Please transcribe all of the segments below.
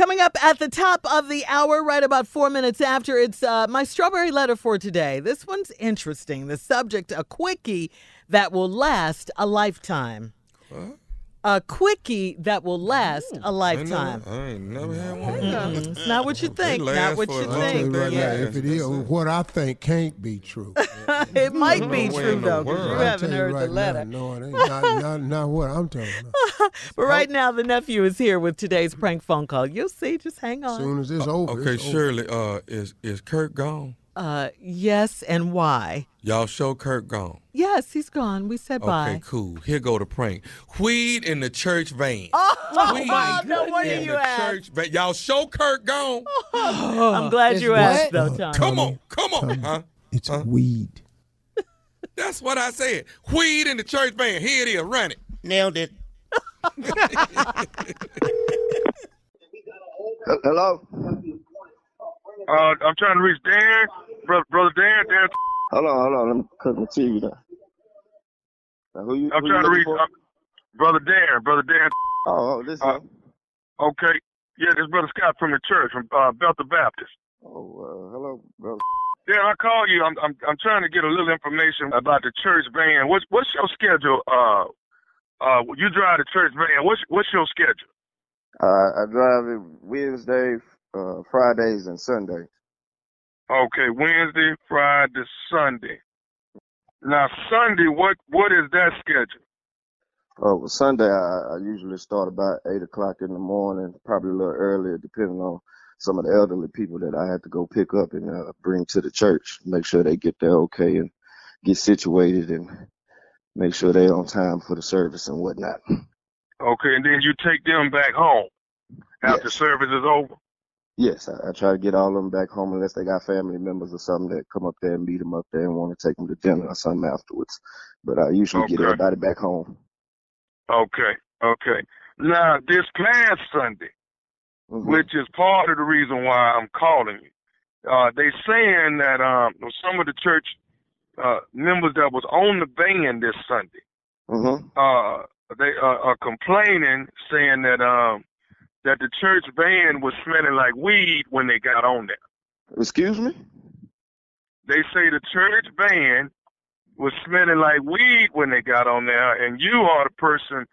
Coming up at the top of the hour, right about four minutes after, it's uh, my strawberry letter for today. This one's interesting. The subject, a quickie that will last a lifetime. A quickie that will last a lifetime. I ain't never had one. Mm, It's not what you think. Not what you as long as think. they Right now, Yeah. if it is, what I think can't be true. it might be No way true though, because you. I'll haven't tell you heard right the letter. Now, no, it ain't not, not, not what I'm talking about. But right now, the nephew is here with today's prank phone call. You'll see. Just hang on. As on. soon as it's over, Okay, it's over. Shirley, uh, is is Kurt gone? Uh, yes, and why? Y'all show Kurt gone. Yes, he's gone. We said bye. Okay, cool. Here go the prank. Weed in the church van. Oh, Weed no wonder in you the asked. church van. Y'all show Kurt gone. I'm glad you asked, though, Tom. Come on, come on, huh? It's weed. That's what I said. Weed in the church van. Here it is. Run it. Nailed it. Hello? Uh, I'm trying to reach Dan, brother, brother Dan. Dan, Hold on, hold on. Let me cut my TV down. Now, who you, I'm who you trying to reach uh, brother Dan, brother Dan. Oh, oh, this Uh, is. Okay, yeah, this brother Scott from the church from uh, Bethel Baptist. Oh, uh, hello, brother. Dan, I call you. I'm, I'm I'm trying to get a little information about the church van. What's what's your schedule? Uh, uh, you drive the church van. What's what's your schedule? Uh, I drive it Wednesday, uh, Fridays, and Sundays. Okay, Wednesday, Friday, Sunday. Now Sunday, what what is that schedule? Uh, well, Sunday, I, I usually start about 8 o'clock in the morning, probably a little earlier, depending on some of the elderly people that I have to go pick up and uh, bring to the church. Make sure they get there okay and get situated and make sure they're on time for the service and whatnot. Okay, and then you take them back home after Yes. service is over. Yes, I, I try to get all of them back home unless they got family members or something that come up there and meet them up there and want to take them to dinner or something afterwards. But I usually get everybody back home. Okay, okay. Now this past Sunday, Mhm. which is part of the reason why I'm calling you, uh, they saying that um some of the church uh members that was on the van this Sunday, Mhm. uh, they uh, are complaining, saying that um that the church van was smelling like weed when they got on there. Excuse me? They say the church van was smelling like weed when they got on there, and you are the person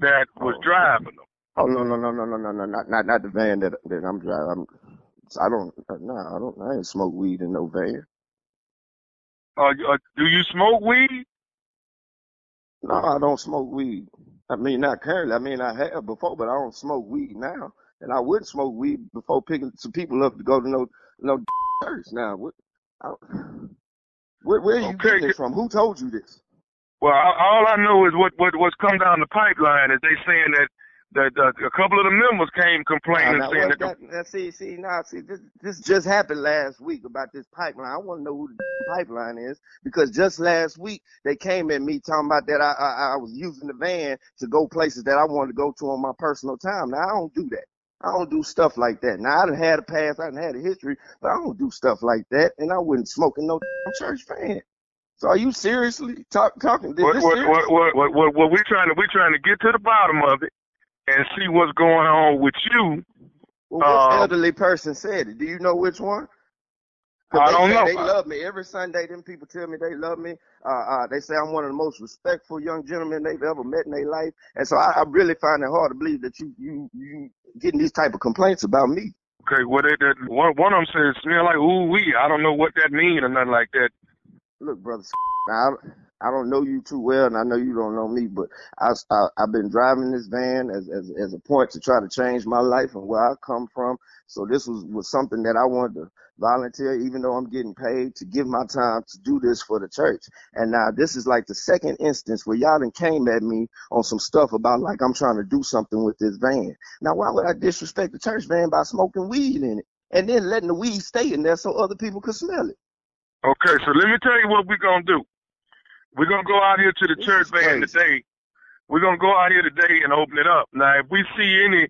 that was Oh. driving them. Oh no no no no no no no not not not the van that that I'm driving. I'm, I don't no I don't I ain't smoke weed in no van. Uh, uh, do you smoke weed? No, I don't smoke weed. I mean not currently. I mean I have before, but I don't smoke weed now. And I would smoke weed before picking some people up to go to no no church. Now what? I, where where are you Okay, getting this from? Who told you this? Well, all I know is what what what's come down the pipeline is they saying that that uh, a couple of the members came complaining Now, saying what's that. that, now, see, see, now, see, this, this just happened last week about this pipeline. I want to know who the pipeline is because just last week they came at me talking about that I, I I was using the van to go places that I wanted to go to on my personal time. Now I don't do that. I don't do stuff like that. Now I done had a past, I done had a history, but I don't do stuff like that, and I wouldn't smoking no church van. So are you seriously talk, talking? What what, serious? what what what what what we trying to we trying to get to the bottom of it and see what's going on with you. Well, which Um, elderly person said it? Do you know which one? I they don't say know. They love me every Sunday. Them people tell me they love me. Uh, uh, they say I'm one of the most respectful young gentlemen they've ever met in their life, and so I, I really find it hard to believe that you you you getting these type of complaints about me. Okay, what they, that one one of them says smell like ooh wee. I don't know what that mean or nothing like that. Look, brother, now, I, I don't know you too well, and I know you don't know me, but I, I I've been driving this van as, as as a point to try to change my life and where I come from. So this was was something that I wanted to volunteer, even though I'm getting paid to give my time to do this for the church. And now this is like the second instance where y'all done came at me on some stuff about like I'm trying to do something with this van. Now why would I disrespect the church van by smoking weed in it and then letting the weed stay in there so other people could smell it? Okay, so let me tell you what we're gonna do. We're gonna go out here to the This church van today. We're gonna go out here today and open it up. Now, if we see any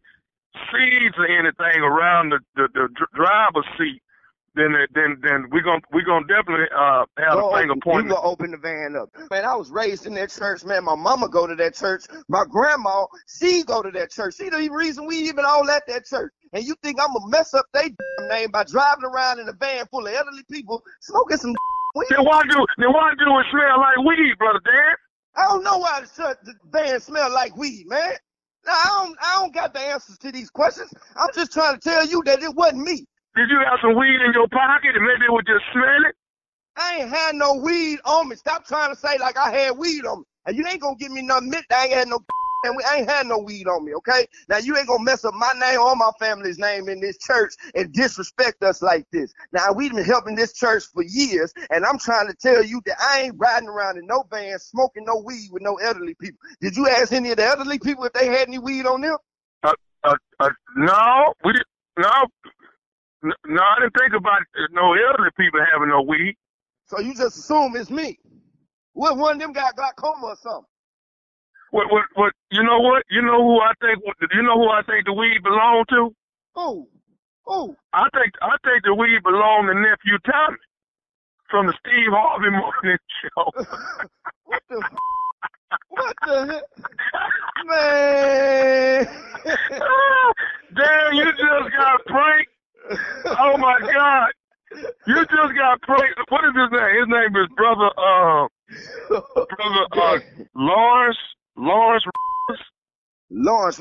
seeds or anything around the the, the driver's seat, then then then we're gonna we're gonna definitely uh have Go a finger open, you pointing. go open the van up. Man, I was raised in that church, man. My mama go to that church. My grandma, she go to that church. She the reason we even all at that church. And you think I'm gonna mess up they name by driving around in a van full of elderly people smoking some weed? Then why do then why do it smell like weed, brother Dan? I don't know why the, the van smell like weed, man. Now, I don't, I don't got the answers to these questions. I'm just trying to tell you that it wasn't me. Did you have some weed in your pocket and maybe it was just smelling? I ain't had no weed on me. Stop trying to say like I had weed on me. And you ain't gonna give me nothing. I ain't had no and we ain't had no weed on me, okay? Now you ain't gonna mess up my name or my family's name in this church and disrespect us like this. Now we've been helping this church for years, and I'm trying to tell you that I ain't riding around in no van smoking no weed with no elderly people. Did you ask any of the elderly people if they had any weed on them? Uh, uh, uh, no, we. No, no, I didn't think about no elderly people having no weed. So you just assume it's me. What one of them got glaucoma or something? What, what, what? You know what? You know who I think? You know who I think the weed belong to? Who? Who? I think I think the weed belong to nephew Tommy from the Steve Harvey Morning Show. What the? What the heck? Man! Damn, you just got pranked. Oh my God. You just got pranked. What is his name? His name is brother uh brother uh Lawrence Lawrence Lawrence.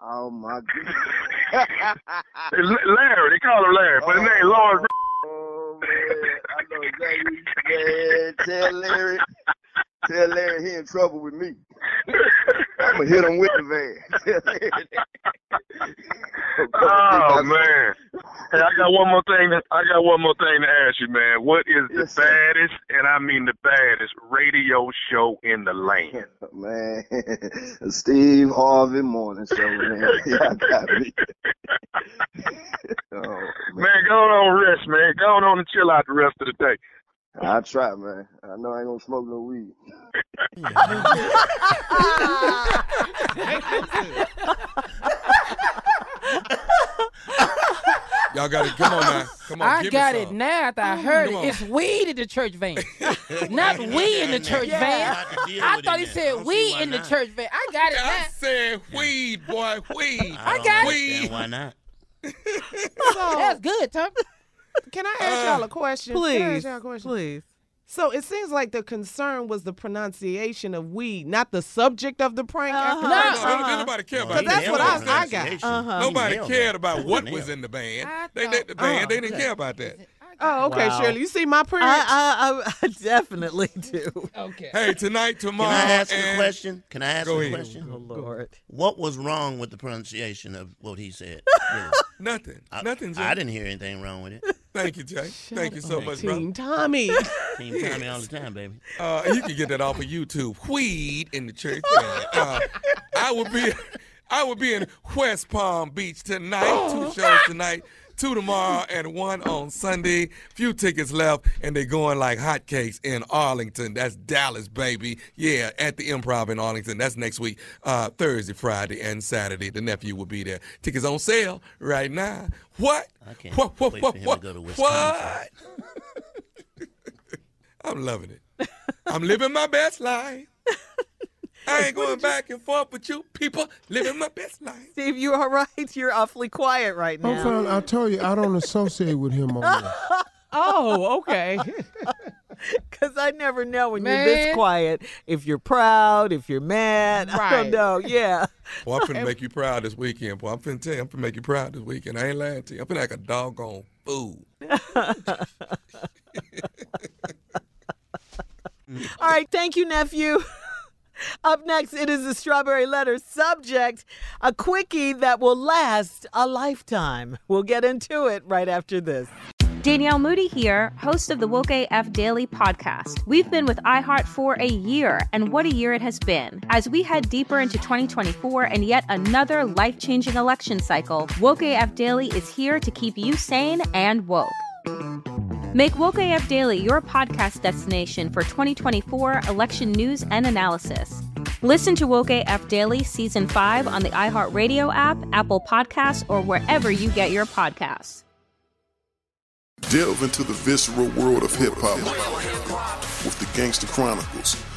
Oh my god. Larry. They call him Larry, but his oh, name Lawrence. Oh man, I know exactly. Man, tell Larry, tell Larry he in trouble with me. I'm gonna hit him with the van. Tell Larry that. Oh man. Hey, I got one more thing. To, I got one more thing to ask you, man. What is the Yes, sir. baddest, and I mean the baddest, radio show in the land? Man, Steve Harvey Morning Show, man. Y'all got me. oh, man. Man, go on rest, man. Go on and chill out the rest of the day. I try, man. I know I ain't gonna smoke no weed. Y'all got it. Come on now. Come on. I give got me it some. now after I heard it. It's weed in the church van. Not we in the church van. I thought he said we in the church van. I got it I now. said weed, boy, weed. I got it. weed. Why not? That's good, Tom. Can I ask y'all a question? Can I Please, ask y'all a question? please. So it seems like the concern was the pronunciation of weed, not the subject of the prank. Uh-huh. No, prank? no, no, nobody care about Because that's what I, I got. Uh-huh. Nobody cared about what was in the band. They, they, the thought- band, they didn't care about that. Oh, okay, Wow. Shirley. You see my print? I, I, I, I definitely do. Okay. Hey, tonight, tomorrow Can tomorrow, I ask a and question? Can I ask Go a ahead. question? Oh Lord. What was wrong with the pronunciation of what he said? Really? nothing, I, nothing. Jay. I didn't hear anything wrong with it. Thank you, Jay. Thank you so much, bro. Team Tommy. Team Tommy all the time, baby. Uh, you can get that off of YouTube. Weed in the church. Uh, I would be, I will be in West Palm Beach tonight. Two shows tonight, two tomorrow, and one on Sunday. Few tickets left, and they're going like hotcakes in Arlington. That's Dallas, baby. Yeah, at the Improv in Arlington. That's next week, uh, Thursday, Friday, and Saturday. The nephew will be there. Tickets on sale right now. What? I can't What? What? What? What? to go to Wisconsin. What? I'm loving it. I'm living my best life. I ain't going back and forth with you people living my best life. Steve, you all right? You're awfully quiet right now. I'm now. fine. I tell you I don't associate with him on that. oh, okay. Because I never know when you're this quiet if you're proud, if you're mad. I don't Right. know. Yeah. Boy, I'm finna make you proud this weekend. Boy, I'm finna tell you, I'm finna make you proud this weekend. I ain't lying to you. I'm finna act a doggone fool. All right. Thank you, nephew. Up next, it is the strawberry letter subject, a quickie that will last a lifetime. We'll get into it right after this. Danielle Moody here, host of the Woke AF Daily podcast. We've been with iHeart for a year, and what a year it has been. As we head deeper into 2024 and yet another life changing election cycle, Woke AF Daily is here to keep you sane and woke. Make Woke AF Daily your podcast destination for 2024 election news and analysis. Listen to Woke AF Daily Season 5 on the iHeartRadio app, Apple Podcasts, or wherever you get your podcasts. Delve into the visceral world of hip hop with the Gangster Chronicles,